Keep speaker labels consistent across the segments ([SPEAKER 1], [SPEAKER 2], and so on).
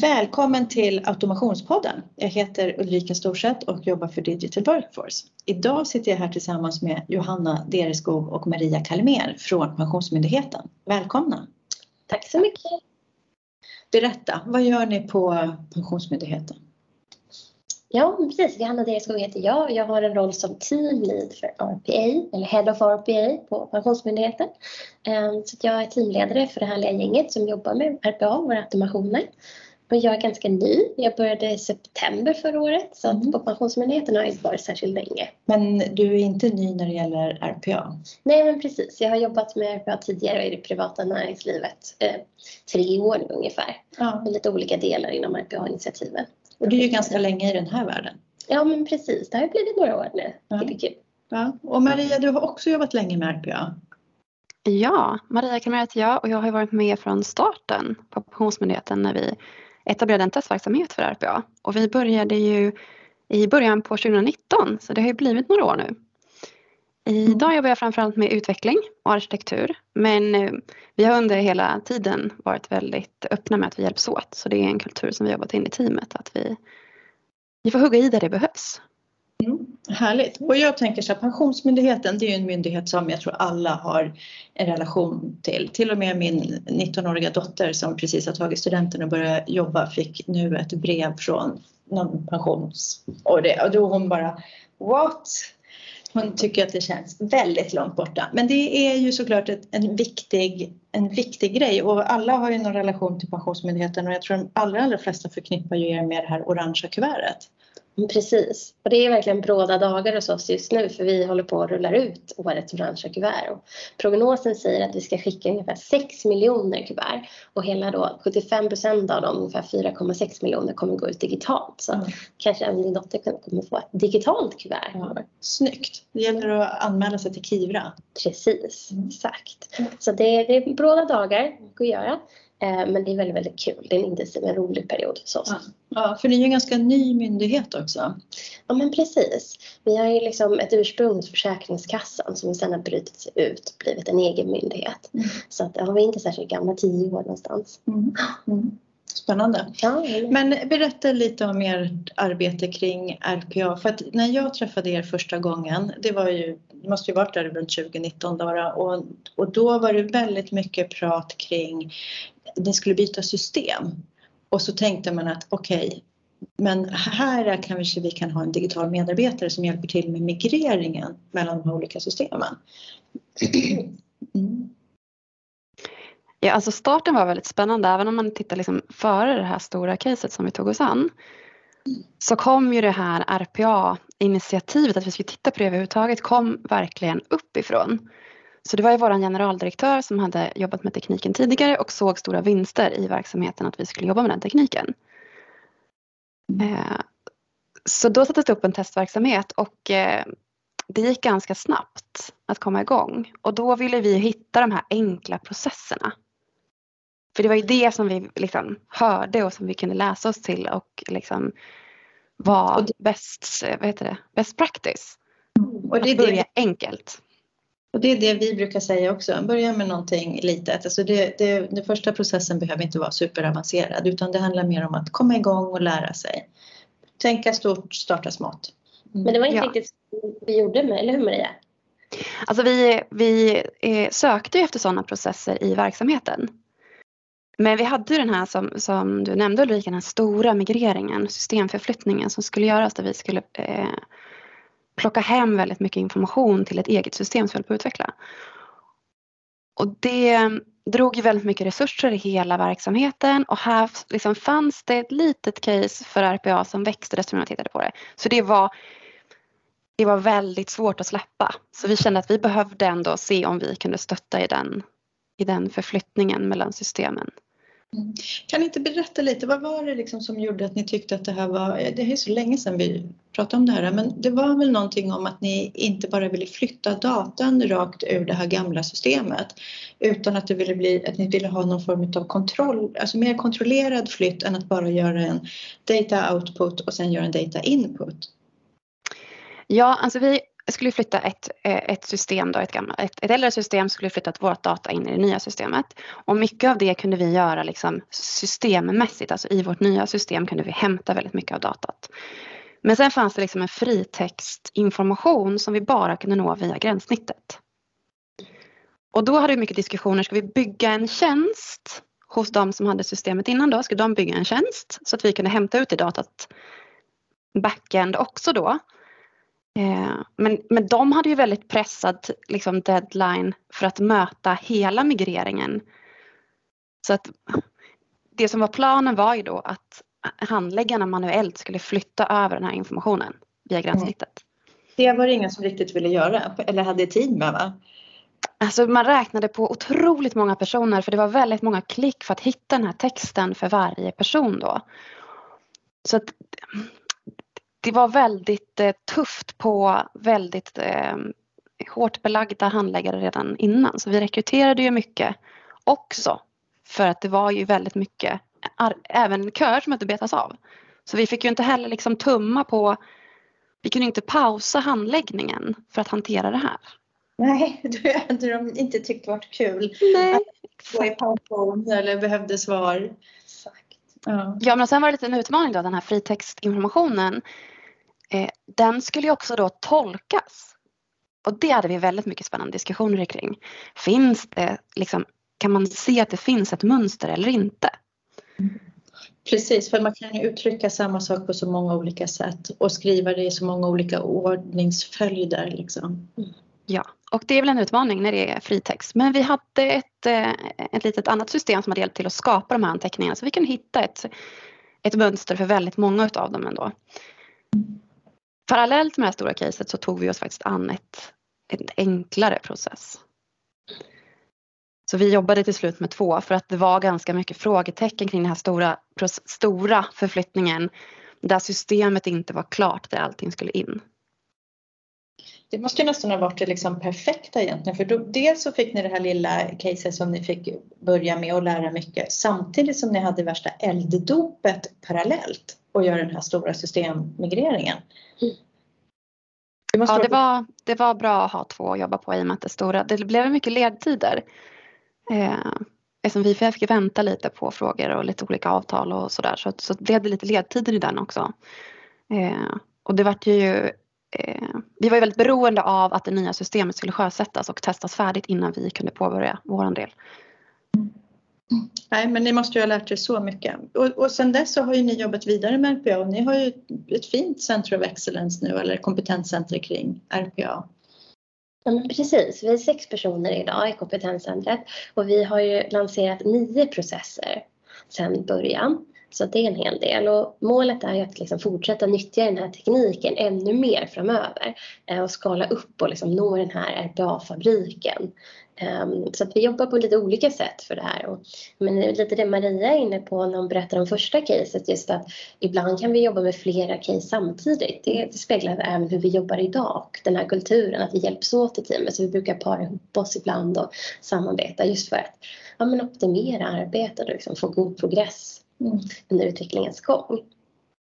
[SPEAKER 1] Välkommen till Automationspodden. Jag heter Ulrika Storseth och jobbar för Digital Workforce. Idag sitter jag här tillsammans med Johanna Dereskog och Maria Kalmer från Pensionsmyndigheten. Välkomna!
[SPEAKER 2] Tack så mycket!
[SPEAKER 1] Berätta, vad gör ni på Pensionsmyndigheten?
[SPEAKER 2] Ja, precis. Johanna Dereskog heter jag. Jag har en roll som team lead för RPA, eller Head of RPA på Pensionsmyndigheten. Ehm, så jag är teamledare för det härliga gänget som jobbar med RPA, våra automationer. Och jag är ganska ny. Jag började i september förra året så att mm. på Pensionsmyndigheten har jag inte varit särskilt länge.
[SPEAKER 1] Men du är inte ny när det gäller RPA?
[SPEAKER 2] Nej men precis. Jag har jobbat med RPA tidigare i det privata näringslivet eh, tre år nu ungefär. Ja. Med lite olika delar inom RPA-initiativen.
[SPEAKER 1] Och du är ju ganska länge i den här världen.
[SPEAKER 2] Ja men precis. Det har blivit några år nu. Ja. Det är kul.
[SPEAKER 1] Ja. Och Maria, du har också jobbat länge med RPA.
[SPEAKER 3] Ja, Maria Kalmer heter jag och jag har varit med från starten på Pensionsmyndigheten när vi etablerade en testverksamhet för RPA. Och vi började ju i början på 2019 så det har ju blivit några år nu. Idag mm. jobbar jag framförallt med utveckling och arkitektur men eh, vi har under hela tiden varit väldigt öppna med att vi hjälps åt så det är en kultur som vi jobbat in i teamet att vi, vi får hugga i där det behövs.
[SPEAKER 1] Mm, härligt. Och jag tänker så här, Pensionsmyndigheten det är ju en myndighet som jag tror alla har en relation till. Till och med min 19-åriga dotter som precis har tagit studenten och börjat jobba fick nu ett brev från någon pensions... Och, det, och då hon bara What? Hon tycker att det känns väldigt långt borta. Men det är ju såklart ett, en, viktig, en viktig grej och alla har ju någon relation till Pensionsmyndigheten och jag tror de allra, allra flesta förknippar ju er med det här orangea kuvertet.
[SPEAKER 2] Precis, och det är verkligen bråda dagar hos oss just nu för vi håller på att rulla ut årets orangea kuvert. Och prognosen säger att vi ska skicka ungefär 6 miljoner kuvert och hela då 75 procent av dem, ungefär 4,6 miljoner, kommer gå ut digitalt. Så mm. kanske även din dotter kommer få ett digitalt kuvert. Ja.
[SPEAKER 1] Snyggt! Det gäller att anmäla sig till Kivra.
[SPEAKER 2] Precis, mm. exakt. Mm. Så det, det är bråda dagar att göra. Eh, men det är väldigt, väldigt kul. Det är en intensiv, en rolig period oss.
[SPEAKER 1] Ja. ja, för ni är ju en ganska ny myndighet också.
[SPEAKER 2] Ja, men precis. Vi har ju liksom ett ursprung hos Försäkringskassan som sen har brutits ut och blivit en egen myndighet. Mm. Så att, ja, vi är inte särskilt gamla, tio år någonstans. Mm.
[SPEAKER 1] Mm. Spännande. Ja, men berätta lite om ert arbete kring RPA. För att när jag träffade er första gången, det var ju, det måste ju varit där runt 2019 då, och, och då var det väldigt mycket prat kring det skulle byta system. Och så tänkte man att okej, okay, men här kanske vi kan ha en digital medarbetare som hjälper till med migreringen mellan de olika systemen.
[SPEAKER 3] Mm. Ja, alltså starten var väldigt spännande även om man tittar liksom före det här stora caset som vi tog oss an. Så kom ju det här RPA-initiativet att vi skulle titta på det överhuvudtaget kom verkligen uppifrån. Så det var ju vår generaldirektör som hade jobbat med tekniken tidigare och såg stora vinster i verksamheten att vi skulle jobba med den tekniken. Eh, så då sattes det upp en testverksamhet och eh, det gick ganska snabbt att komma igång och då ville vi hitta de här enkla processerna. För det var ju det som vi liksom hörde och som vi kunde läsa oss till och liksom var bäst, vad heter det, best practice. Och det är att börja det. enkelt.
[SPEAKER 1] Och det är det vi brukar säga också, börja med någonting litet. Alltså det, det, den första processen behöver inte vara superavancerad utan det handlar mer om att komma igång och lära sig. Tänka stort, starta smått.
[SPEAKER 2] Mm. Men det var inte ja. riktigt vi gjorde med, eller hur Maria?
[SPEAKER 3] Alltså vi, vi eh, sökte ju efter sådana processer i verksamheten. Men vi hade ju den här som, som du nämnde Ulrika, den stora migreringen, systemförflyttningen som skulle göras där vi skulle eh, plocka hem väldigt mycket information till ett eget system som vi höll på att utveckla. Och det drog ju väldigt mycket resurser i hela verksamheten och här liksom fanns det ett litet case för RPA som växte desto mer man tittade på det. Så det var, det var väldigt svårt att släppa. Så vi kände att vi behövde ändå se om vi kunde stötta i den, i den förflyttningen mellan systemen.
[SPEAKER 1] Mm. Kan ni inte berätta lite, vad var det liksom som gjorde att ni tyckte att det här var, det är så länge sedan vi prata om det här, men det var väl någonting om att ni inte bara ville flytta datan rakt ur det här gamla systemet utan att, det ville bli, att ni ville ha någon form av kontroll, alltså mer kontrollerad flytt än att bara göra en data output och sen göra en data input?
[SPEAKER 3] Ja, alltså vi skulle flytta ett, eh, ett system, då, ett, gammalt, ett, ett äldre system skulle flytta vårt data in i det nya systemet. Och mycket av det kunde vi göra liksom systemmässigt, alltså i vårt nya system kunde vi hämta väldigt mycket av datat. Men sen fanns det liksom en fritextinformation som vi bara kunde nå via gränssnittet. Och då hade vi mycket diskussioner, ska vi bygga en tjänst hos de som hade systemet innan då? Ska de bygga en tjänst så att vi kunde hämta ut det datat backend också då? Eh, men, men de hade ju väldigt pressad liksom, deadline för att möta hela migreringen. Så att det som var planen var ju då att handläggarna manuellt skulle flytta över den här informationen via gränssnittet.
[SPEAKER 1] Det var det ingen som riktigt ville göra eller hade tid med va?
[SPEAKER 3] Alltså man räknade på otroligt många personer för det var väldigt många klick för att hitta den här texten för varje person då. Så att det var väldigt eh, tufft på väldigt eh, hårt belagda handläggare redan innan så vi rekryterade ju mycket också för att det var ju väldigt mycket även köer som inte betas av. Så vi fick ju inte heller liksom tumma på, vi kunde inte pausa handläggningen för att hantera det här.
[SPEAKER 1] Nej, det hade de inte tyckt varit kul.
[SPEAKER 3] Nej. Att
[SPEAKER 1] gå i pension eller behövde svar.
[SPEAKER 3] Ja. ja, men sen var det lite en utmaning då, den här fritextinformationen. Eh, den skulle ju också då tolkas. Och det hade vi väldigt mycket spännande diskussioner kring. Finns det, liksom, kan man se att det finns ett mönster eller inte?
[SPEAKER 1] Precis, för man kan ju uttrycka samma sak på så många olika sätt och skriva det i så många olika ordningsföljder. Liksom.
[SPEAKER 3] Ja, och det är väl en utmaning när det är fritext. Men vi hade ett, eh, ett litet annat system som hade hjälpt till att skapa de här anteckningarna så vi kunde hitta ett, ett mönster för väldigt många utav dem ändå. Parallellt med det här stora caset så tog vi oss faktiskt an ett, en enklare process. Så vi jobbade till slut med två för att det var ganska mycket frågetecken kring den här stora, stora förflyttningen där systemet inte var klart där allting skulle in.
[SPEAKER 1] Det måste ju nästan ha varit det liksom perfekta egentligen för då, dels så fick ni det här lilla caset som ni fick börja med och lära mycket samtidigt som ni hade värsta elddopet parallellt och göra den här stora systemmigreringen. Mm.
[SPEAKER 3] Det ja, det var, det var bra att ha två att jobba på i och med att det stora, det blev mycket ledtider. Eh, eftersom vi fick vänta lite på frågor och lite olika avtal och sådär så, så blev det lite ledtider i den också. Eh, och det vart ju eh, vi var ju väldigt beroende av att det nya systemet skulle sjösättas och testas färdigt innan vi kunde påbörja våran del.
[SPEAKER 1] Nej, men ni måste ju ha lärt er så mycket. Och, och sen dess så har ju ni jobbat vidare med RPA och ni har ju ett fint Center of Excellence nu eller kompetenscenter kring RPA.
[SPEAKER 2] Ja, men precis, vi är sex personer idag i kompetenscentret och vi har ju lanserat nio processer sedan början. Så det är en hel del och målet är ju att liksom fortsätta nyttja den här tekniken ännu mer framöver eh, och skala upp och liksom nå den här RPA-fabriken. Um, så att vi jobbar på lite olika sätt för det här. Men lite det Maria är inne på när hon berättar om första caset, just att ibland kan vi jobba med flera case samtidigt. Det, det speglar även hur vi jobbar idag och den här kulturen, att vi hjälps åt i teamet. Så vi brukar para ihop oss ibland och samarbeta just för att ja, men optimera arbetet och liksom få god progress mm. under utvecklingens gång.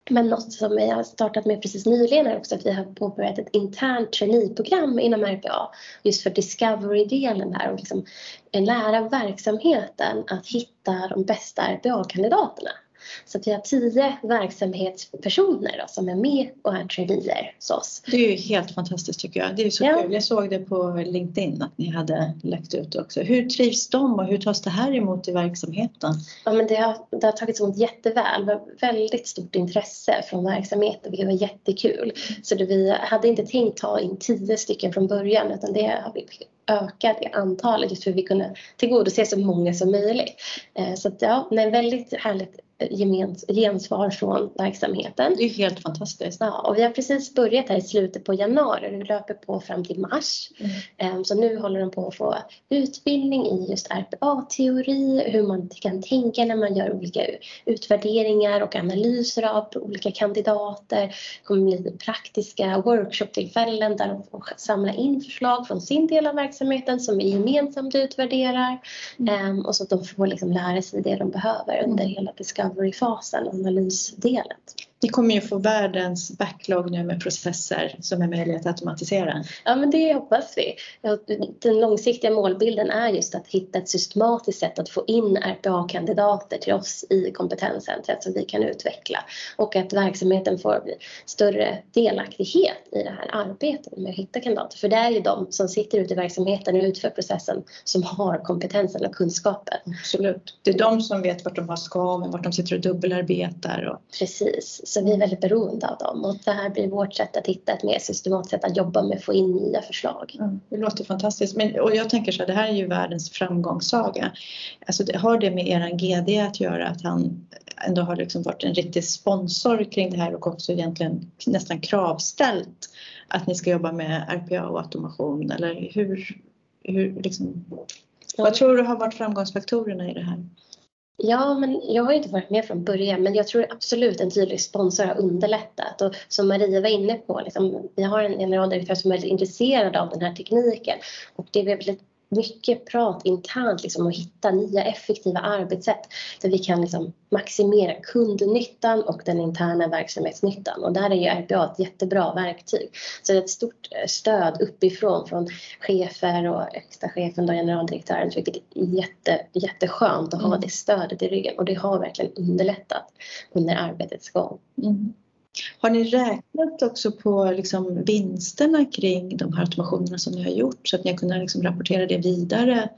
[SPEAKER 2] Men något som vi har startat med precis nyligen är också att vi har påbörjat ett internt traineeprogram inom RPA just för discovery-delen där och liksom lära verksamheten att hitta de bästa RPA-kandidaterna. Så att vi har tio verksamhetspersoner då, som är med och är traineer hos oss.
[SPEAKER 1] Det är ju helt fantastiskt tycker jag. Det är så ja. kul. Jag såg det på LinkedIn att ni hade lagt ut också. Hur trivs de och hur tas det här emot i verksamheten?
[SPEAKER 2] Ja, men det, har, det har tagits emot jätteväl. Det var väldigt stort intresse från verksamheten vilket var jättekul. Så det, vi hade inte tänkt ta in tio stycken från början utan det har vi ökat i antalet just för att vi kunde tillgodose så många som möjligt. Eh, så att, ja, är väldigt härligt gemens, gensvar från verksamheten.
[SPEAKER 1] Det är helt fantastiskt.
[SPEAKER 2] Ja, och vi har precis börjat här i slutet på januari. Det löper på fram till mars. Mm. Ehm, så nu håller de på att få utbildning i just RPA-teori, hur man kan tänka när man gör olika utvärderingar och analyser av olika kandidater. Det kommer bli praktiska workshop-tillfällen där de får samla in förslag från sin del av verksamheten som vi gemensamt utvärderar. Mm. Ehm, och så att de får liksom lära sig det de behöver under mm. hela discovery discovery-fasen, analysdelen
[SPEAKER 1] ni kommer ju få världens backlog nu med processer som är möjliga att automatisera.
[SPEAKER 2] Ja, men det hoppas vi. Den långsiktiga målbilden är just att hitta ett systematiskt sätt att få in RPA-kandidater till oss i kompetenscentret som vi kan utveckla och att verksamheten får större delaktighet i det här arbetet med att hitta kandidater. För det är ju de som sitter ute i verksamheten och utför processen som har kompetensen och kunskapen.
[SPEAKER 1] Absolut. Det är de som vet vart de har ska, vart de sitter och dubbelarbetar. Och...
[SPEAKER 2] Precis, så vi är väldigt beroende av dem och det här blir vårt sätt att hitta ett mer systematiskt sätt att jobba med att få in nya förslag.
[SPEAKER 1] Mm, det låter fantastiskt. Men, och jag tänker så här, det här är ju världens framgångssaga. Alltså, det, har det med eran GD att göra att han ändå har liksom varit en riktig sponsor kring det här och också egentligen nästan kravställt att ni ska jobba med RPA och automation eller hur, hur liksom, vad tror du har varit framgångsfaktorerna i det här?
[SPEAKER 2] Ja, men jag har inte varit med från början men jag tror absolut en tydlig sponsor har underlättat. Och som Maria var inne på, liksom, vi har en generaldirektör som är väldigt intresserad av den här tekniken och det är väldigt mycket prat internt liksom, och hitta nya effektiva arbetssätt där vi kan liksom, maximera kundnyttan och den interna verksamhetsnyttan. Och där är ju RPA ett jättebra verktyg. Så det är ett stort eh, stöd uppifrån från chefer och högsta chefen och generaldirektören. Så det är jätte, jätteskönt att ha mm. det stödet i ryggen och det har verkligen underlättat under arbetets gång. Mm.
[SPEAKER 1] Har ni räknat också på liksom vinsterna kring de här automationerna som ni har gjort så att ni har kunnat liksom rapportera det vidare?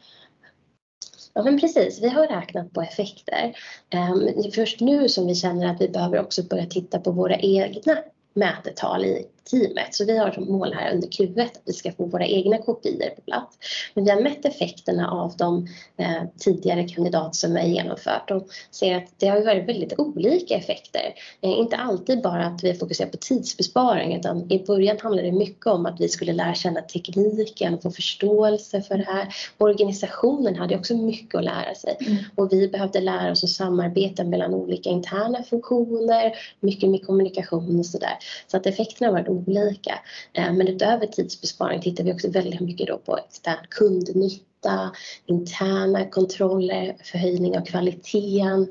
[SPEAKER 2] Ja men precis, vi har räknat på effekter. Um, först nu som vi känner att vi behöver också börja titta på våra egna mätetal i teamet. Så vi har som mål här under Q1 att vi ska få våra egna kopior på plats. Men vi har mätt effekterna av de eh, tidigare kandidater som vi har genomfört och ser att det har varit väldigt olika effekter. Eh, inte alltid bara att vi fokuserar på tidsbesparing utan i början handlade det mycket om att vi skulle lära känna tekniken och få förståelse för det här. Organisationen hade också mycket att lära sig mm. och vi behövde lära oss att samarbeta mellan olika interna funktioner, mycket med kommunikation och sådär. Så att effekterna har varit olika. Eh, men utöver tidsbesparing tittar vi också väldigt mycket då på extern kundnytta, interna kontroller, förhöjning av kvaliteten,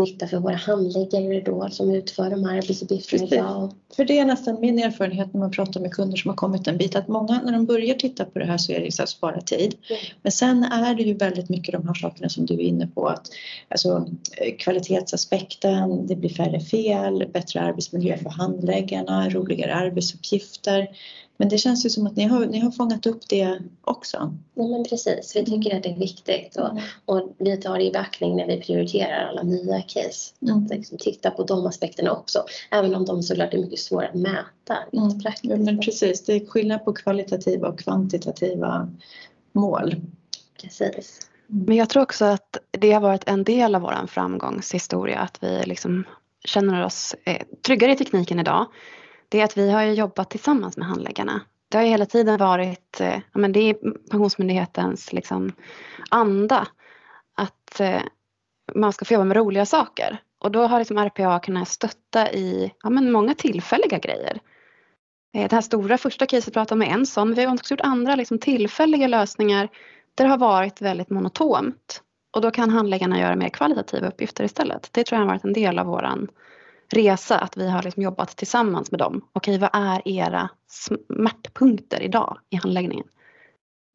[SPEAKER 2] nytta för våra handläggare då som utför de här arbetsuppgifterna idag.
[SPEAKER 1] För det är nästan min erfarenhet när man pratar med kunder som har kommit en bit att många när de börjar titta på det här så är det så att spara tid. Mm. Men sen är det ju väldigt mycket de här sakerna som du är inne på att alltså kvalitetsaspekten, det blir färre fel, bättre arbetsmiljö för handläggarna, roligare arbetsuppgifter. Men det känns ju som att ni har, ni har fångat upp det också.
[SPEAKER 2] Ja, men precis, vi tycker att det är viktigt och, mm. och vi tar det i beaktning när vi prioriterar alla nya case. Mm. Att liksom titta på de aspekterna också, även om de såklart är mycket svåra att mäta. Mm.
[SPEAKER 1] Ja, men precis, det är skillnad på kvalitativa och kvantitativa mål.
[SPEAKER 2] Precis.
[SPEAKER 3] Men jag tror också att det har varit en del av vår framgångshistoria att vi liksom känner oss eh, tryggare i tekniken idag det är att vi har jobbat tillsammans med handläggarna. Det har hela tiden varit, eh, ja men det är Pensionsmyndighetens liksom anda att eh, man ska få jobba med roliga saker. Och då har liksom RPA kunnat stötta i ja men många tillfälliga grejer. Eh, det här stora första caset pratar om är en sån, vi har också gjort andra liksom tillfälliga lösningar där det har varit väldigt monotont. Och då kan handläggarna göra mer kvalitativa uppgifter istället. Det tror jag har varit en del av våran resa att vi har liksom jobbat tillsammans med dem. Okej, vad är era smärtpunkter idag i handläggningen?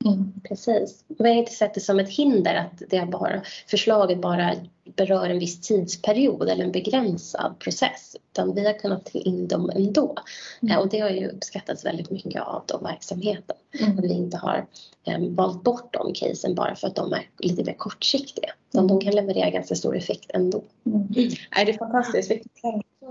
[SPEAKER 2] Mm, precis. Vi har inte sett det som ett hinder att det bara, förslaget bara berör en viss tidsperiod eller en begränsad process. Utan vi har kunnat ta in dem ändå. Mm. Och det har ju uppskattats väldigt mycket av de verksamheten. Mm. Att vi inte har um, valt bort de casen bara för att de är lite mer kortsiktiga. Mm. De kan leverera ganska stor effekt ändå.
[SPEAKER 1] Mm. Nej, det är fantastiskt.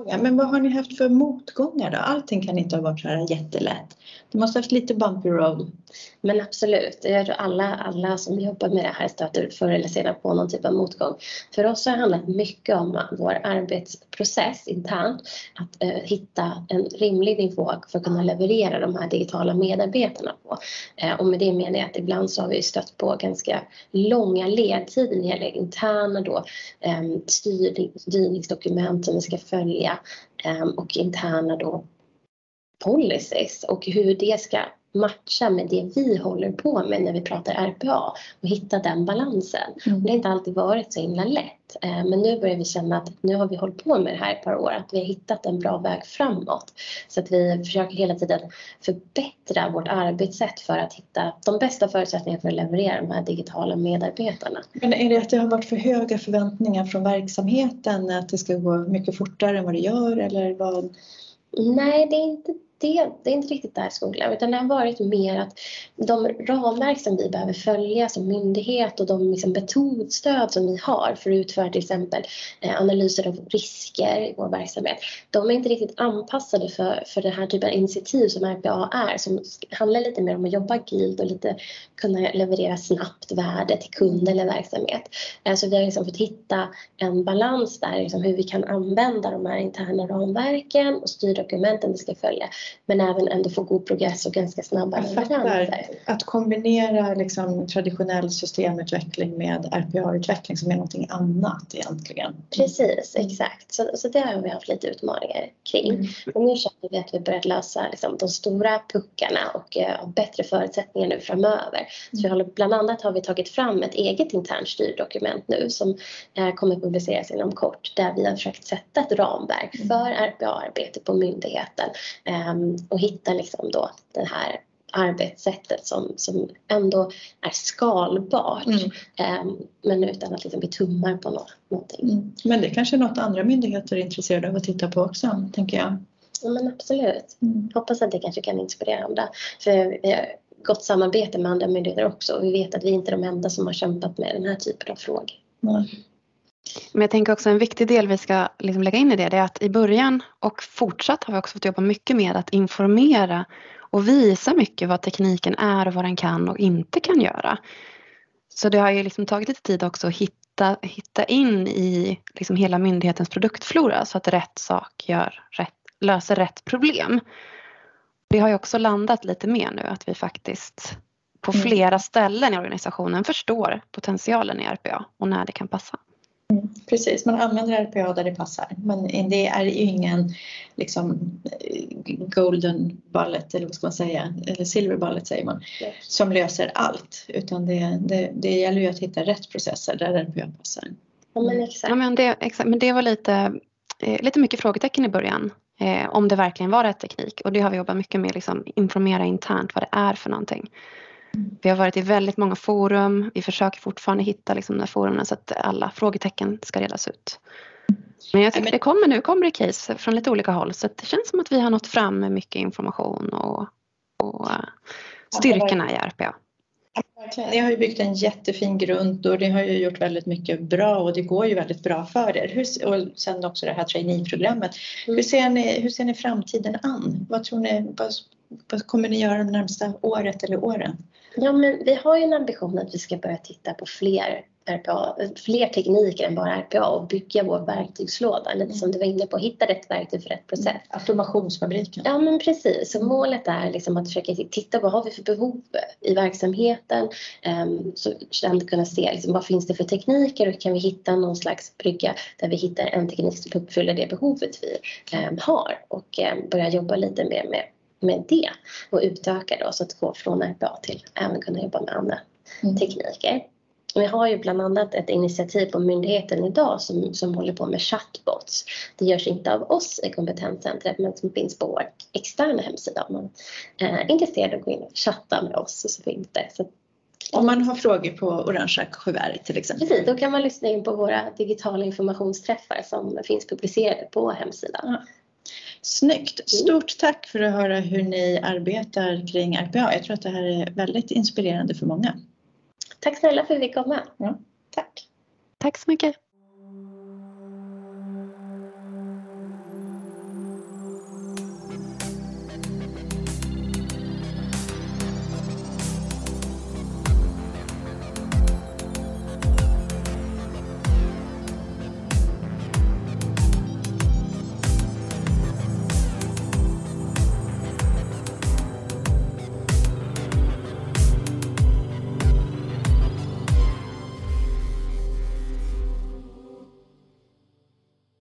[SPEAKER 1] Men vad har ni haft för motgångar då? Allting kan inte ha varit så här jättelätt. Du måste ha haft lite bumpy road.
[SPEAKER 2] Men absolut, jag tror alla, alla som jobbar med det här stöter förr eller senare på någon typ av motgång. För oss har det handlat mycket om vår arbetsprocess internt. Att eh, hitta en rimlig nivå för att kunna leverera de här digitala medarbetarna på. Eh, och med det menar jag att ibland så har vi stött på ganska långa ledtider när det gäller interna då, eh, styrningsdokument som vi ska följa Eh, och interna då policies och hur det ska matcha med det vi håller på med när vi pratar RPA och hitta den balansen. Mm. Det har inte alltid varit så himla lätt. Eh, men nu börjar vi känna att nu har vi hållit på med det här ett par år, att vi har hittat en bra väg framåt. Så att vi försöker hela tiden förbättra vårt arbetssätt för att hitta de bästa förutsättningarna för att leverera de här digitala medarbetarna.
[SPEAKER 1] Men är det att det har varit för höga förväntningar från verksamheten, att det ska gå mycket fortare än vad det gör eller vad?
[SPEAKER 2] Nej, det är inte det, det är inte riktigt där skolan utan det har varit mer att de ramverk som vi behöver följa som myndighet och de liksom metodstöd som vi har för att utföra till exempel eh, analyser av risker i vår verksamhet. De är inte riktigt anpassade för, för den här typen av initiativ som RPA är som handlar lite mer om att jobba agilt och lite kunna leverera snabbt värde till kund eller verksamhet. Eh, så vi har liksom fått hitta en balans där, liksom hur vi kan använda de här interna ramverken och styrdokumenten vi ska följa men även ändå få god progress och ganska snabba leveranser.
[SPEAKER 1] Att kombinera liksom traditionell systemutveckling med RPA-utveckling som är någonting annat egentligen.
[SPEAKER 2] Precis, exakt. Så, så det har vi haft lite utmaningar kring. Mm. Och nu känner vi att vi börjat lösa liksom, de stora puckarna och uh, har bättre förutsättningar nu framöver. Så vi håller, bland annat har vi tagit fram ett eget internt styrdokument nu som uh, kommer publiceras inom kort där vi har försökt sätta ett ramverk mm. för RPA-arbete på myndigheten. Um, och hitta liksom då det här arbetssättet som, som ändå är skalbart mm. eh, men utan att liksom vi tummar på något, någonting. Mm.
[SPEAKER 1] Men det är kanske är något andra myndigheter är intresserade av att titta på också, tänker jag.
[SPEAKER 2] Ja, men absolut. Mm. Hoppas att det kanske kan inspirera andra. För vi har gott samarbete med andra myndigheter också och vi vet att vi inte är de enda som har kämpat med den här typen av frågor.
[SPEAKER 3] Men jag tänker också en viktig del vi ska liksom lägga in i det, det är att i början och fortsatt har vi också fått jobba mycket med att informera och visa mycket vad tekniken är och vad den kan och inte kan göra. Så det har ju liksom tagit lite tid också att hitta, hitta in i liksom hela myndighetens produktflora så att rätt sak gör rätt, löser rätt problem. Det har ju också landat lite mer nu att vi faktiskt på mm. flera ställen i organisationen förstår potentialen i RPA och när det kan passa.
[SPEAKER 1] Mm, precis, man använder RPA där det passar men det är ju ingen liksom, golden bullet eller vad ska man säga, eller silver bullet säger man, yes. som löser allt utan det, det, det gäller ju att hitta rätt processer där RPA passar.
[SPEAKER 2] Ja men exakt.
[SPEAKER 3] Ja, men, det, exakt. men det var lite, eh, lite mycket frågetecken i början eh, om det verkligen var rätt teknik och det har vi jobbat mycket med, liksom, informera internt vad det är för någonting. Vi har varit i väldigt många forum. Vi försöker fortfarande hitta liksom de här forumen så att alla frågetecken ska redas ut. Men jag tycker det kommer nu kommer det case från lite olika håll så det känns som att vi har nått fram med mycket information och, och eh, styrkorna i RPA.
[SPEAKER 1] Ni har ju byggt en jättefin grund och ni har ju gjort väldigt mycket bra och det går ju väldigt bra för er. Hur, och sen också det här traineeprogrammet. Mm. Hur, ser ni, hur ser ni framtiden an? Vad tror ni, vad, vad kommer ni göra det närmsta året eller åren?
[SPEAKER 2] Ja, men vi har ju en ambition att vi ska börja titta på fler RPA, fler tekniker än bara RPA och bygga vår verktygslåda. Lite som du var inne på, hitta rätt verktyg för rätt process. Mm.
[SPEAKER 1] Automationsfabriken.
[SPEAKER 2] Ja men precis, så målet är liksom att försöka titta vad har vi för behov i verksamheten. Um, så att kunna se liksom, vad finns det för tekniker och kan vi hitta någon slags brygga där vi hittar en teknik som uppfyller det behovet vi um, har och um, börja jobba lite mer med med det och utöka då så att gå från RPA till att även kunna jobba med andra mm. tekniker. Vi har ju bland annat ett initiativ på myndigheten idag som, som håller på med chatbots. Det görs inte av oss i kompetenscentret men som finns på vår externa hemsida om man är eh, intresserad av att gå in och chatta med oss så finns det. Så
[SPEAKER 1] om man har frågor på orangea kuvert till exempel.
[SPEAKER 2] Precis, då kan man lyssna in på våra digitala informationsträffar som finns publicerade på hemsidan. Ja.
[SPEAKER 1] Snyggt! Mm. Stort tack för att höra hur ni arbetar kring RPA. Jag tror att det här är väldigt inspirerande för många.
[SPEAKER 2] Tack snälla för att vi fick komma.
[SPEAKER 1] Ja, tack!
[SPEAKER 3] Tack så mycket!